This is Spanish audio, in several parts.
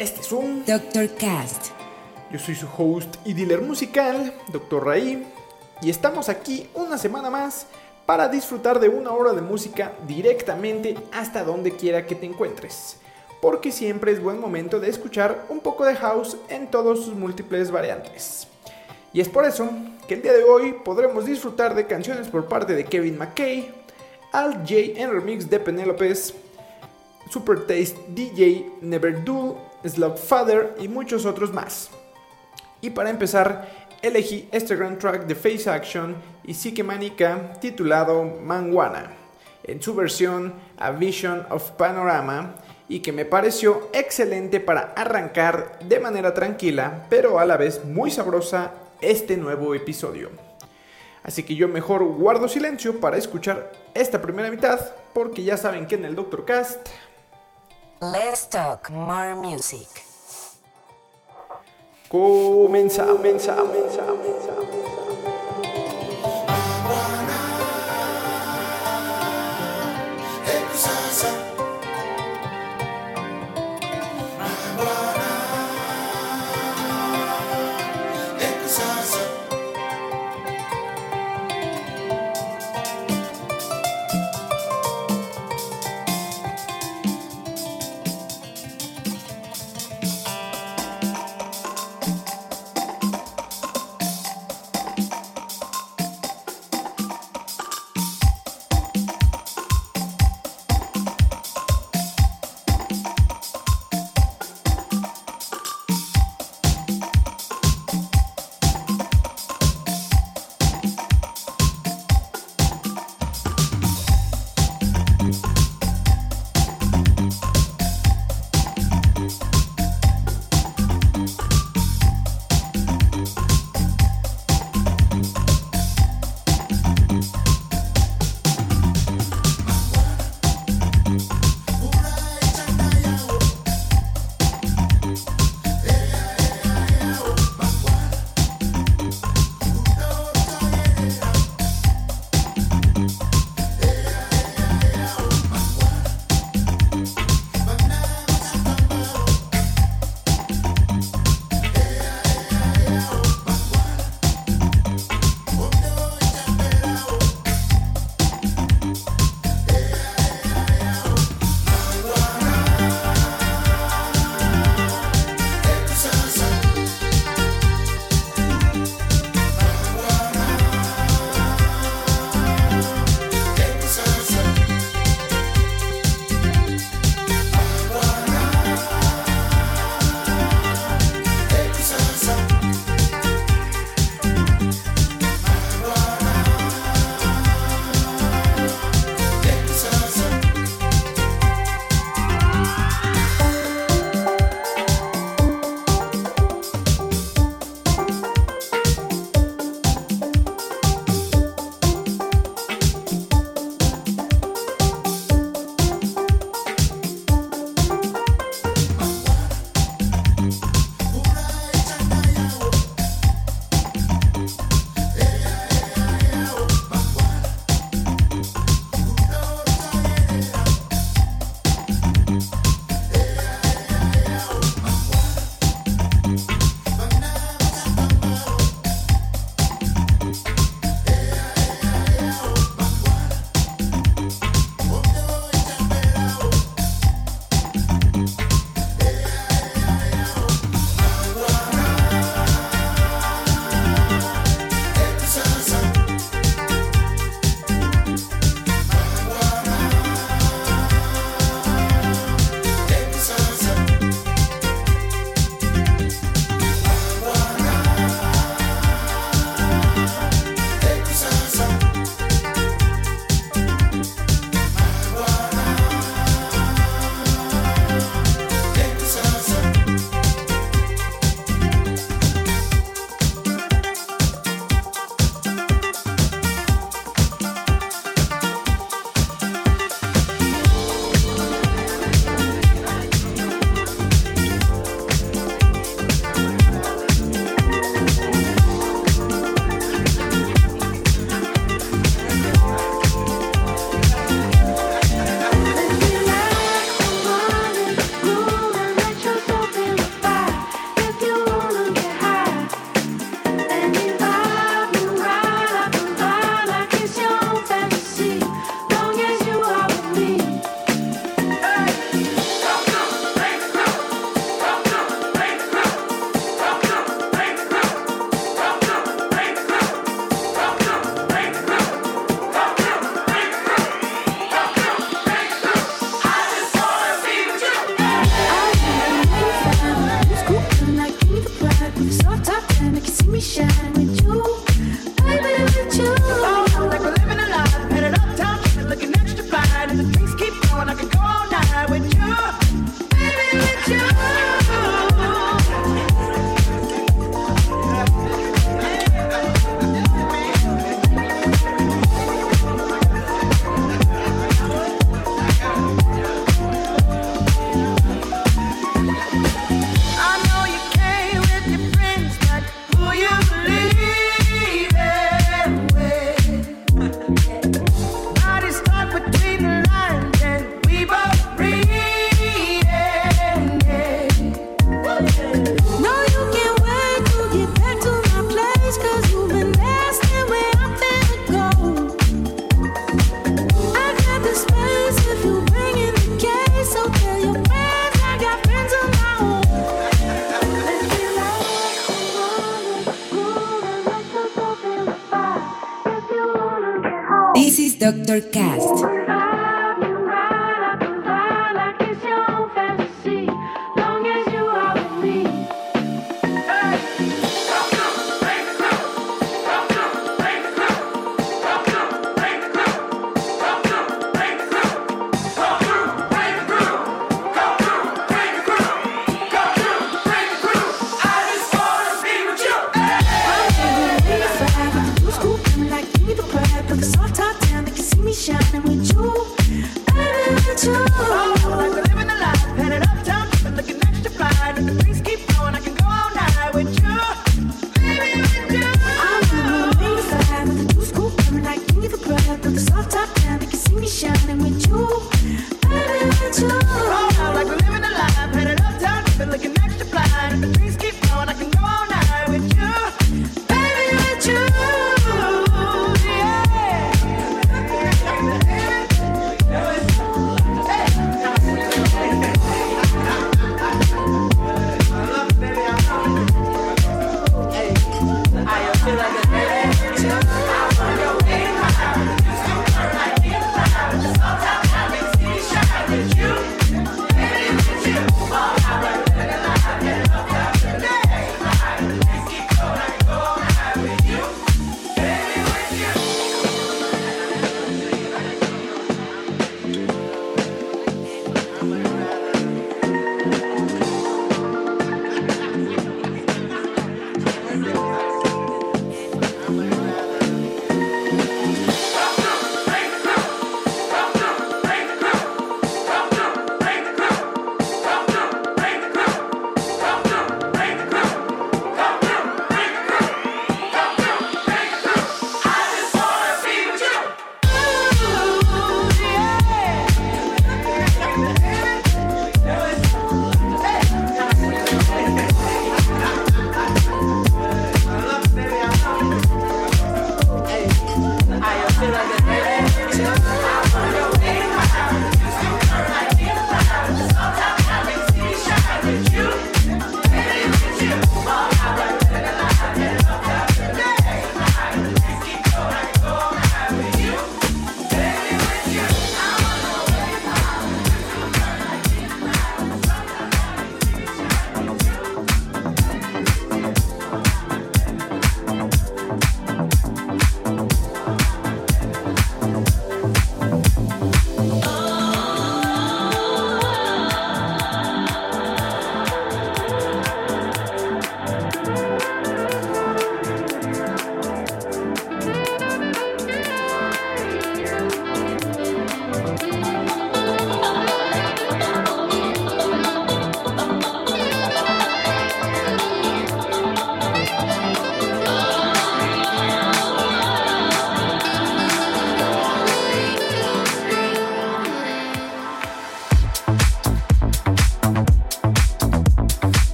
Este Zoom. Dr. Cast. Yo soy su host y dealer musical, Dr. Raí, y estamos aquí una semana más para disfrutar de una hora de música directamente hasta donde quiera que te encuentres. Porque siempre es buen momento de escuchar un poco de house en todos sus múltiples variantes. Y es por eso que el día de hoy podremos disfrutar de canciones por parte de Kevin McKay, Al J en remix de Penélopes, Super Taste DJ, Never Do, Slug Father y muchos otros más. Y para empezar, elegí este gran track de Face Action y Psique Manica titulado Manguana, en su versión A Vision of Panorama y que me pareció excelente para arrancar de manera tranquila, pero a la vez muy sabrosa este nuevo episodio. Así que yo mejor guardo silencio para escuchar esta primera mitad, porque ya saben que en el Doctor Cast Let's talk more music. comenzamos, comenzamos, comenzamos.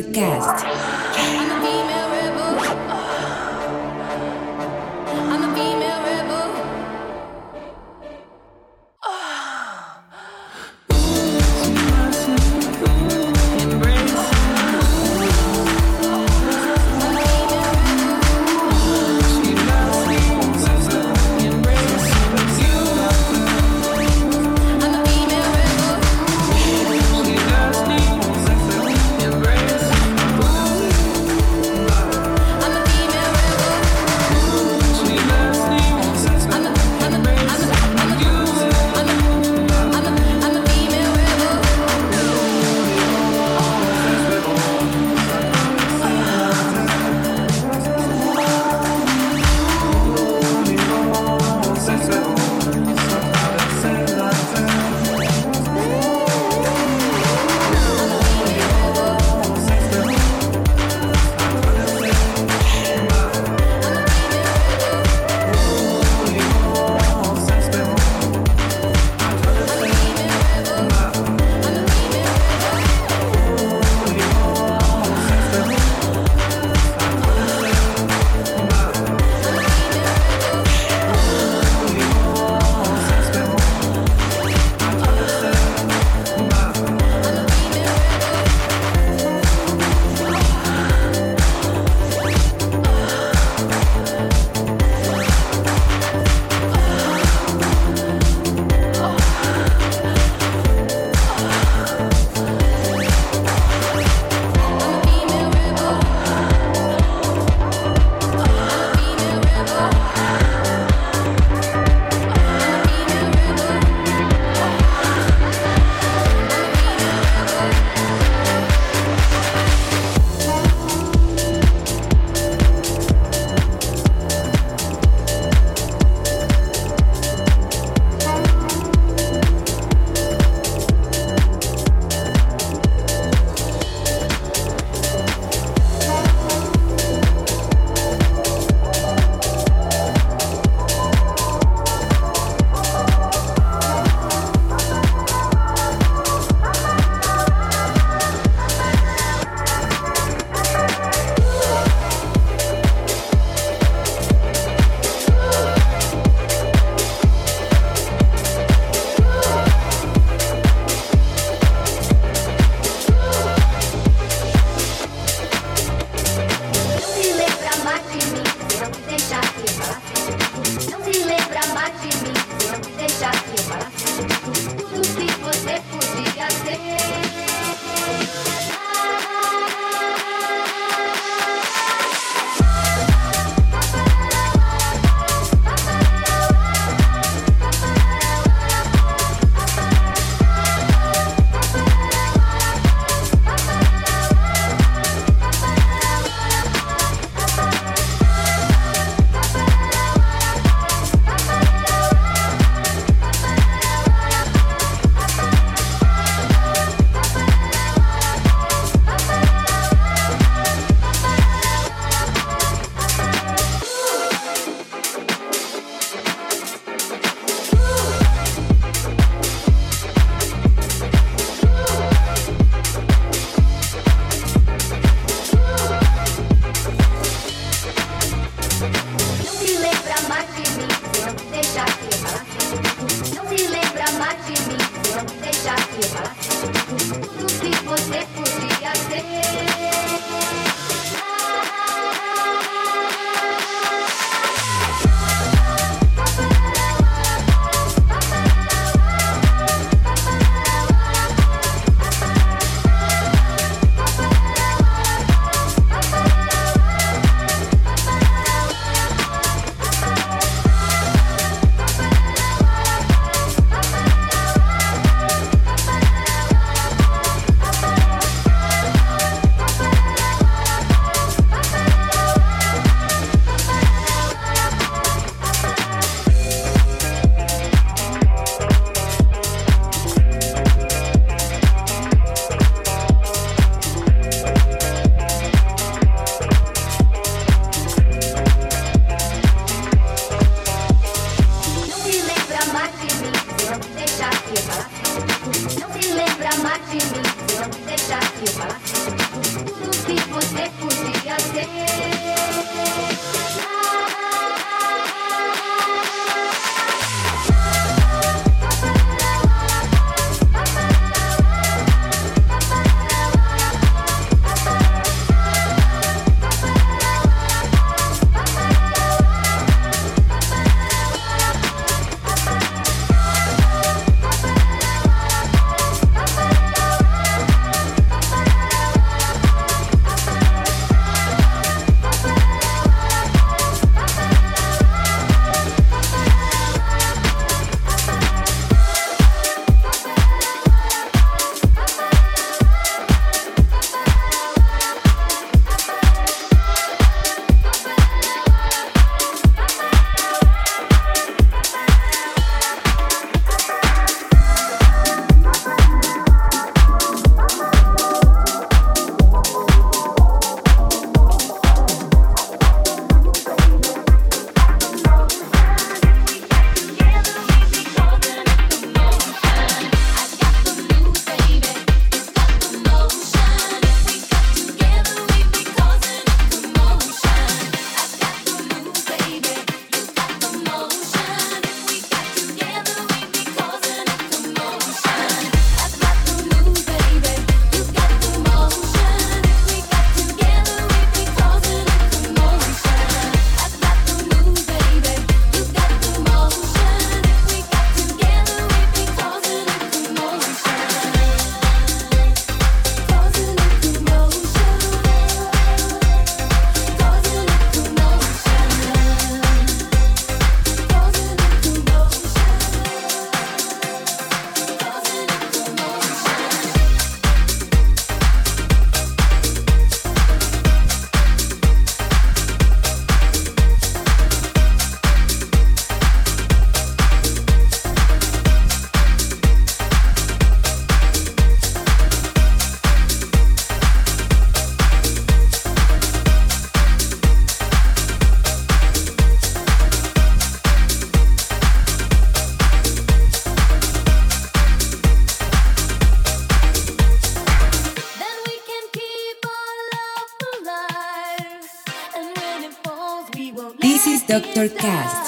Doctor Forecast.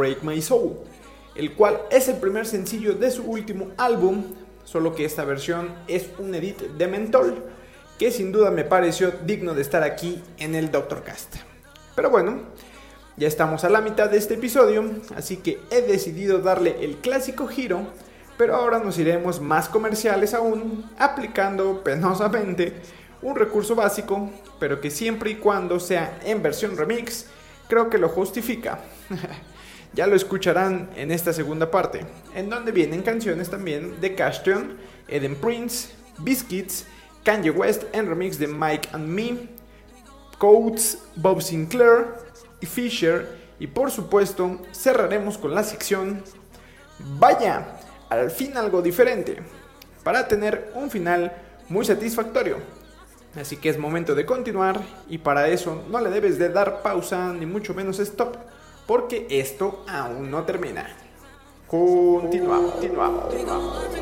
Break My Soul, el cual es el primer sencillo de su último álbum, solo que esta versión es un edit de Mentol, que sin duda me pareció digno de estar aquí en el Doctor Cast. Pero bueno, ya estamos a la mitad de este episodio, así que he decidido darle el clásico giro, pero ahora nos iremos más comerciales aún, aplicando penosamente un recurso básico, pero que siempre y cuando sea en versión remix, creo que lo justifica. ya lo escucharán en esta segunda parte, en donde vienen canciones también de Cashton, Eden Prince, Biscuits, Kanye West en remix de Mike and Me, Coates, Bob Sinclair y Fisher. Y por supuesto, cerraremos con la sección Vaya, al fin algo diferente, para tener un final muy satisfactorio. Así que es momento de continuar y para eso no le debes de dar pausa ni mucho menos stop porque esto aún no termina. Continuamos, continuamos. continuamos.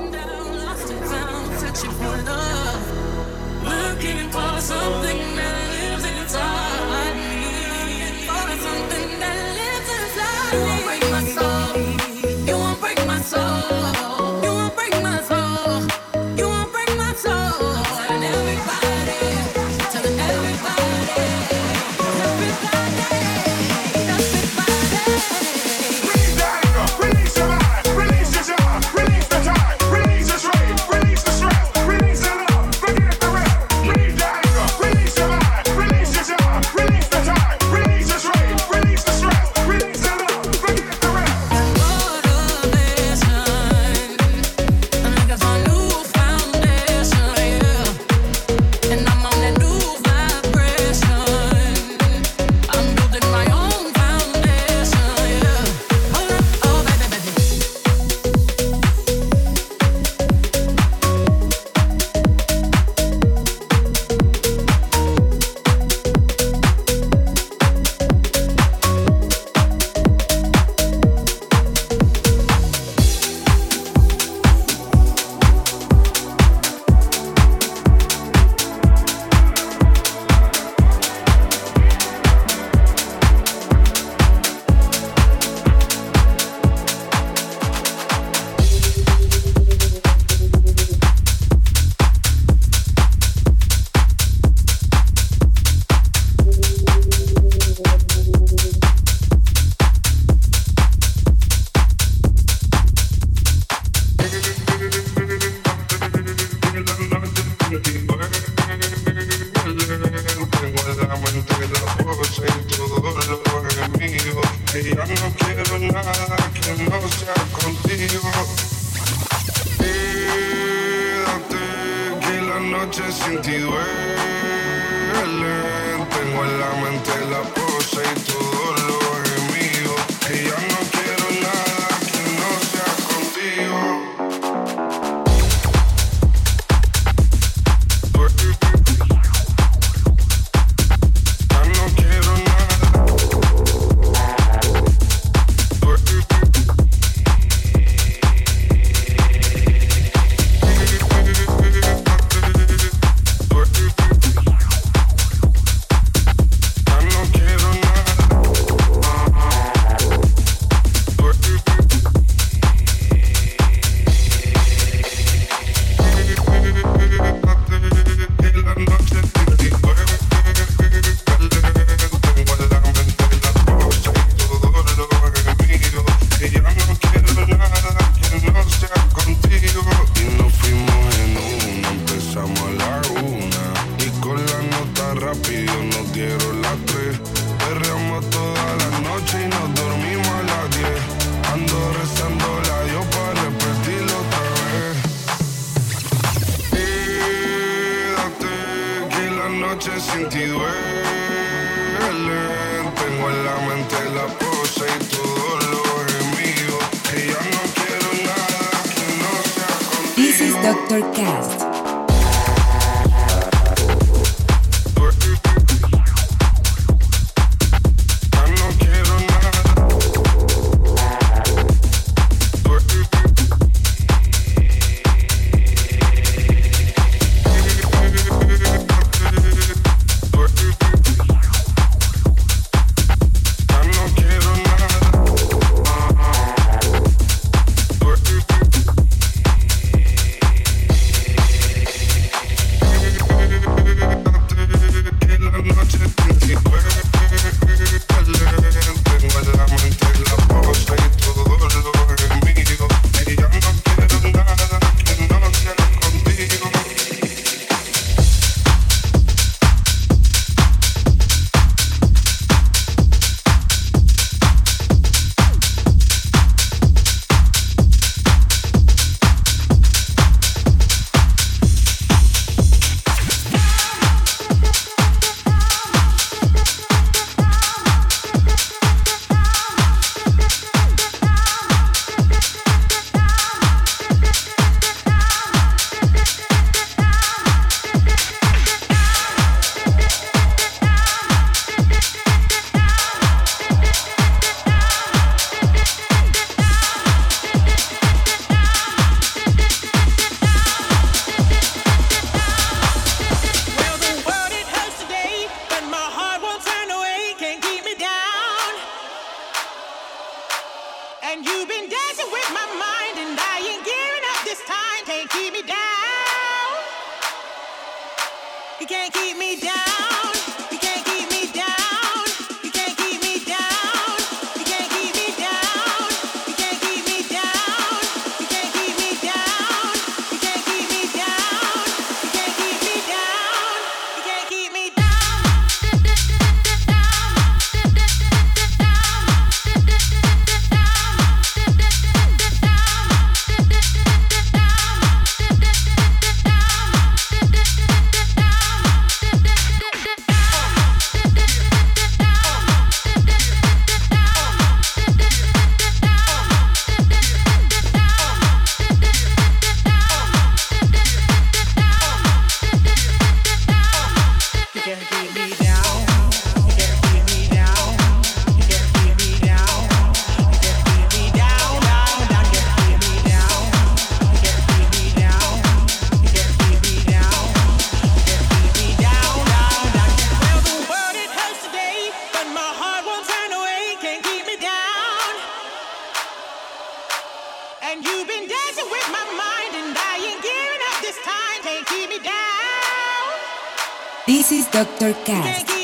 This is Dr. Cast.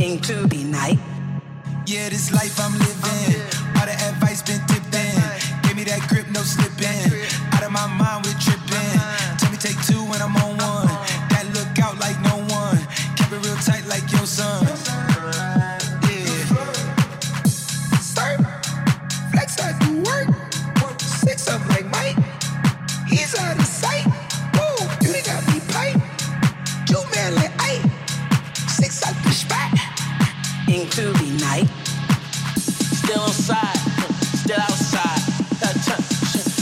Into the night. Yeah, this life I'm living. All the advice been tipped in. Give me that grip, no slipping. Out of my mind, we're tripping. Tell me take two when I'm on one. That look out like no one. Keep it real tight like your son. Tuesday. Still outside, still outside,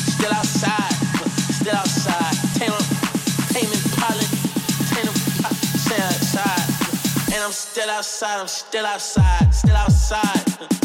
still outside, still outside. Payment pilot, stay outside. And I'm still outside, I'm still outside, still outside.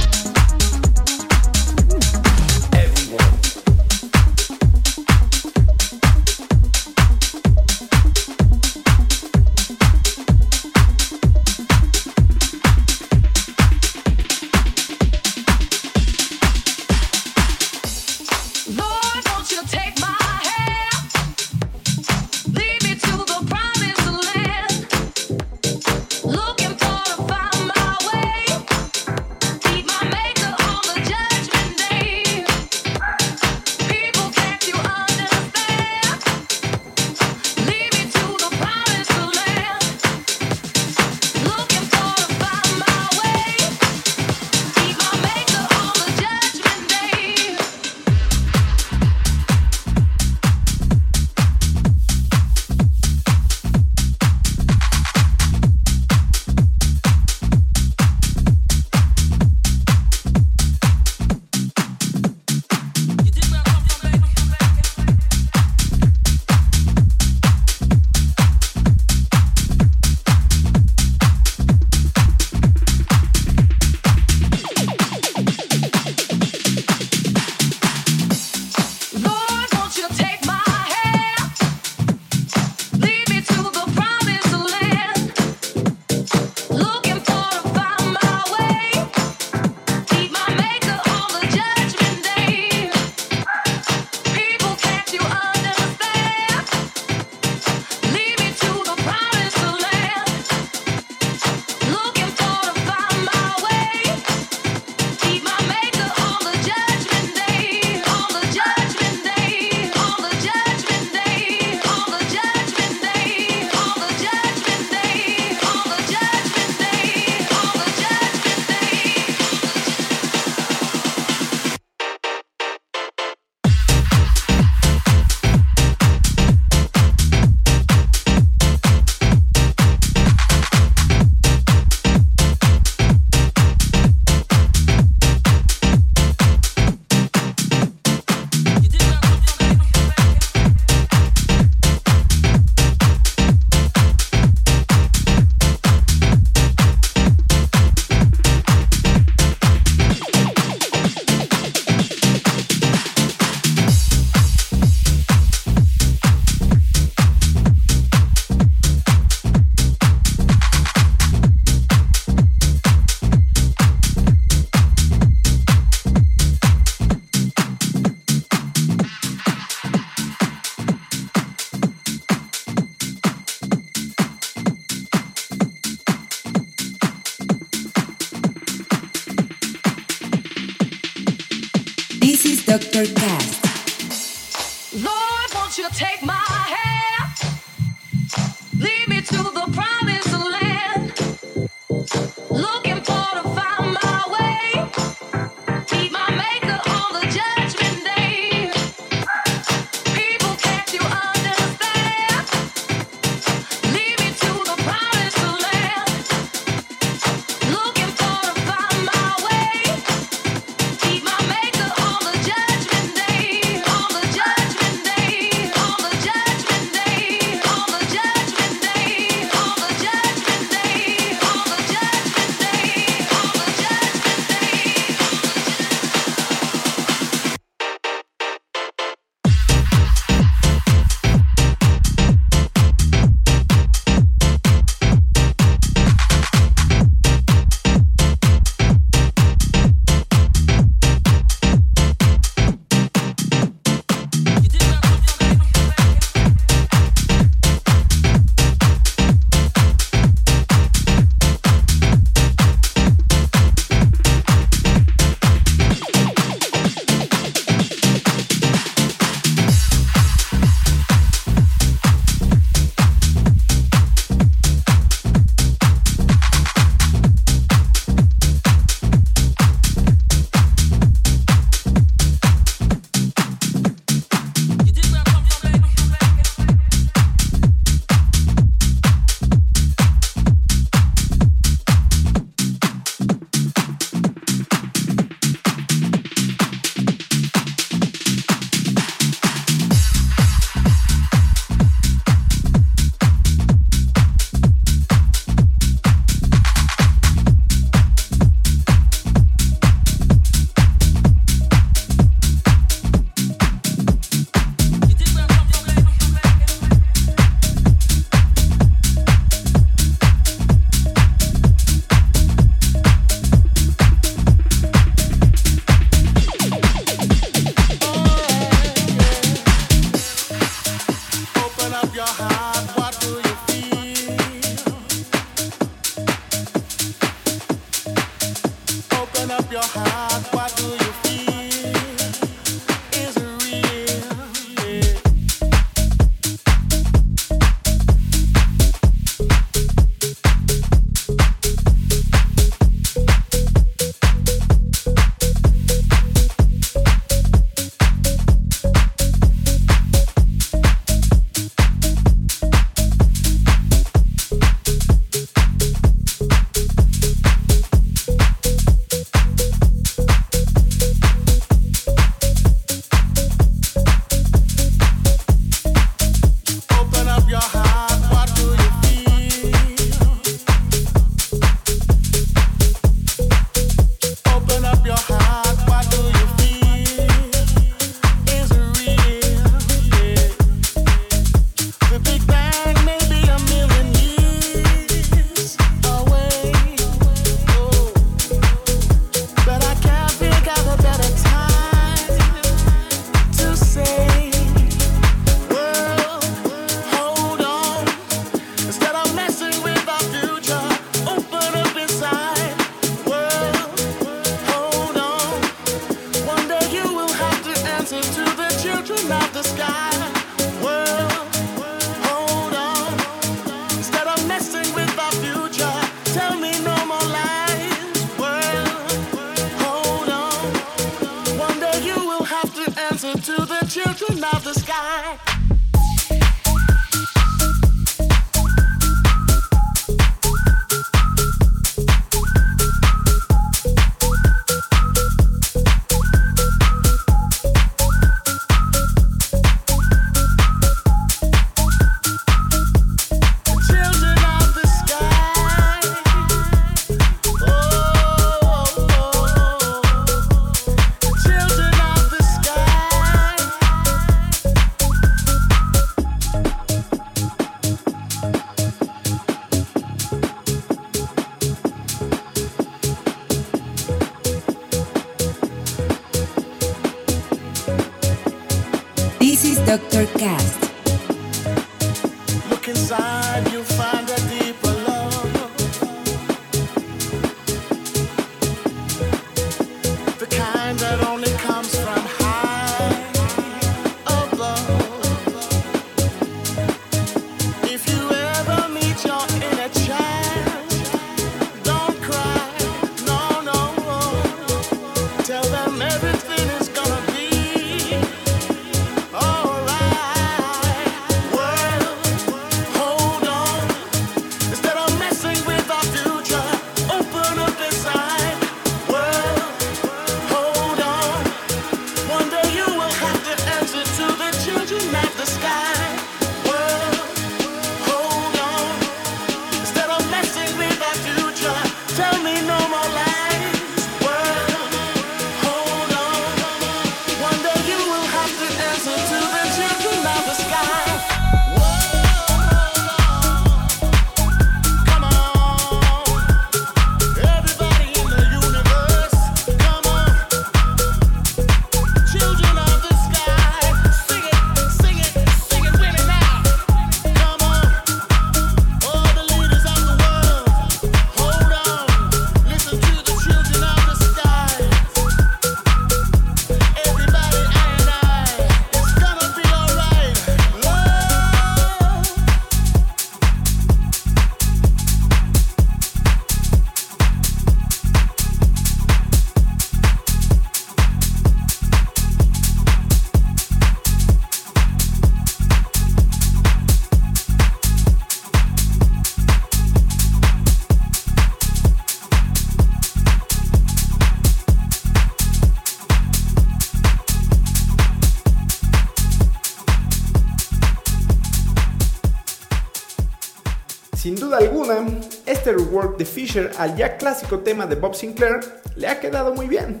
Al ya clásico tema de Bob Sinclair le ha quedado muy bien.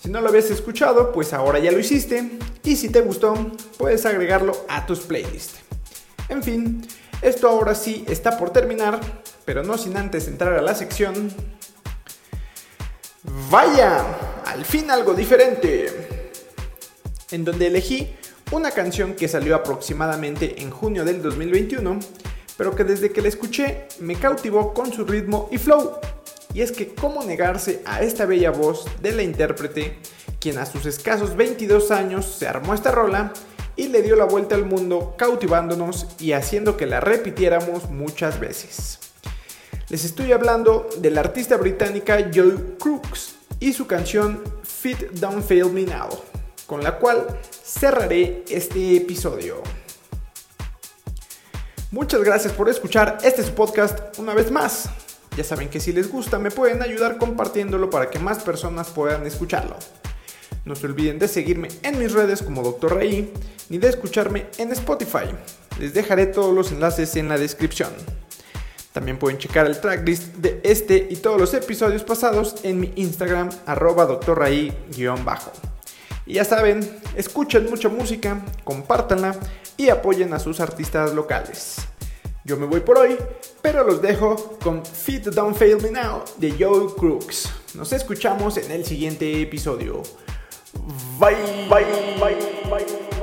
Si no lo habías escuchado, pues ahora ya lo hiciste, y si te gustó, puedes agregarlo a tus playlists. En fin, esto ahora sí está por terminar, pero no sin antes entrar a la sección... Vaya, al fin algo diferente, en donde elegí una canción que salió aproximadamente en junio del 2021, pero que desde que la escuché me cautivó con su ritmo y flow. Y es que cómo negarse a esta bella voz de la intérprete, quien a sus escasos 22 años se armó esta rola y le dio la vuelta al mundo cautivándonos y haciendo que la repitiéramos muchas veces. Les estoy hablando de la artista británica Joy Crooks y su canción Fit Don't Fail Me Now, con la cual cerraré este episodio. Muchas gracias por escuchar este podcast una vez más. Ya saben que si les gusta me pueden ayudar compartiéndolo para que más personas puedan escucharlo. No se olviden de seguirme en mis redes como Dr. Raí, ni de escucharme en Spotify. Les dejaré todos los enlaces en la descripción. También pueden checar el tracklist de este y todos los episodios pasados en mi Instagram arroba drraí-bajo. Y ya saben, escuchen mucha música, compártanla y apoyen a sus artistas locales. Yo me voy por hoy, pero los dejo con Fit Don't Fail Me Now de Joe Crooks. Nos escuchamos en el siguiente episodio. Bye, bye, bye, bye,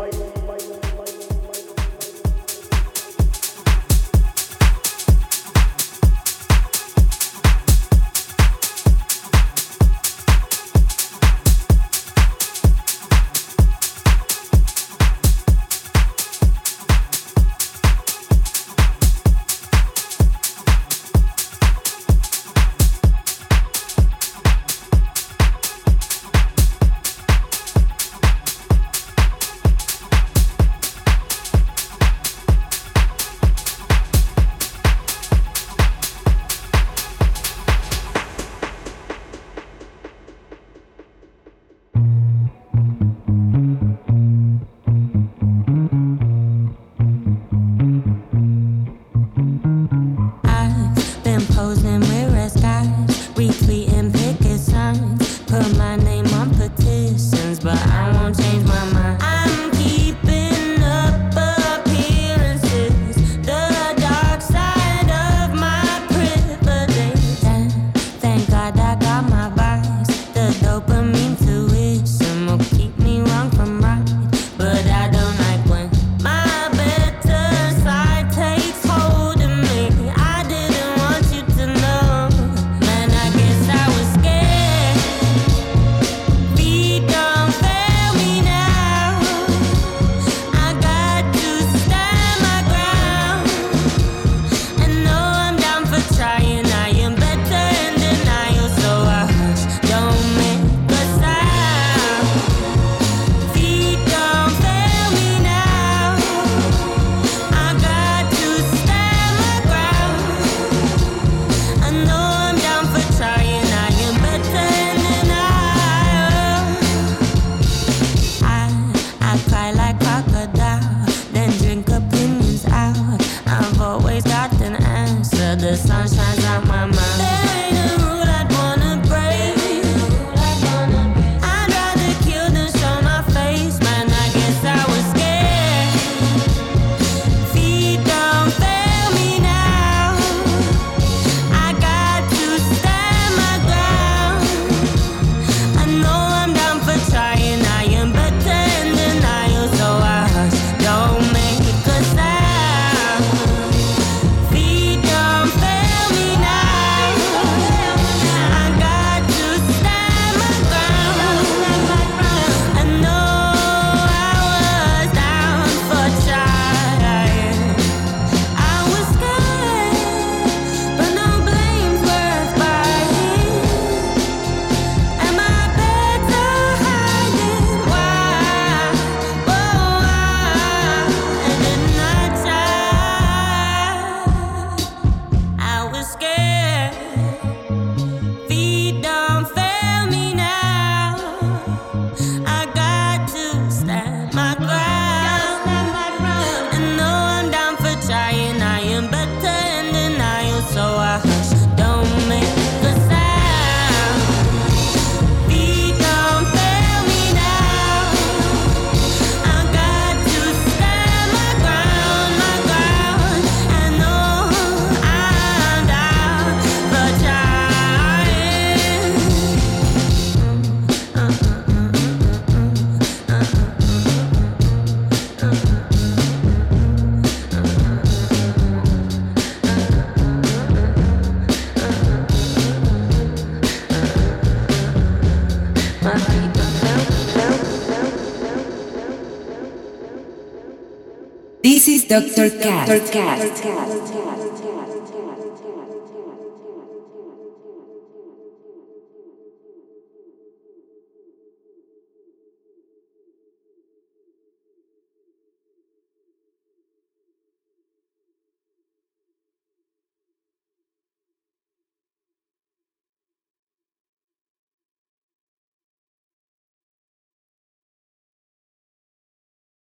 bye. This is Dr. Cast.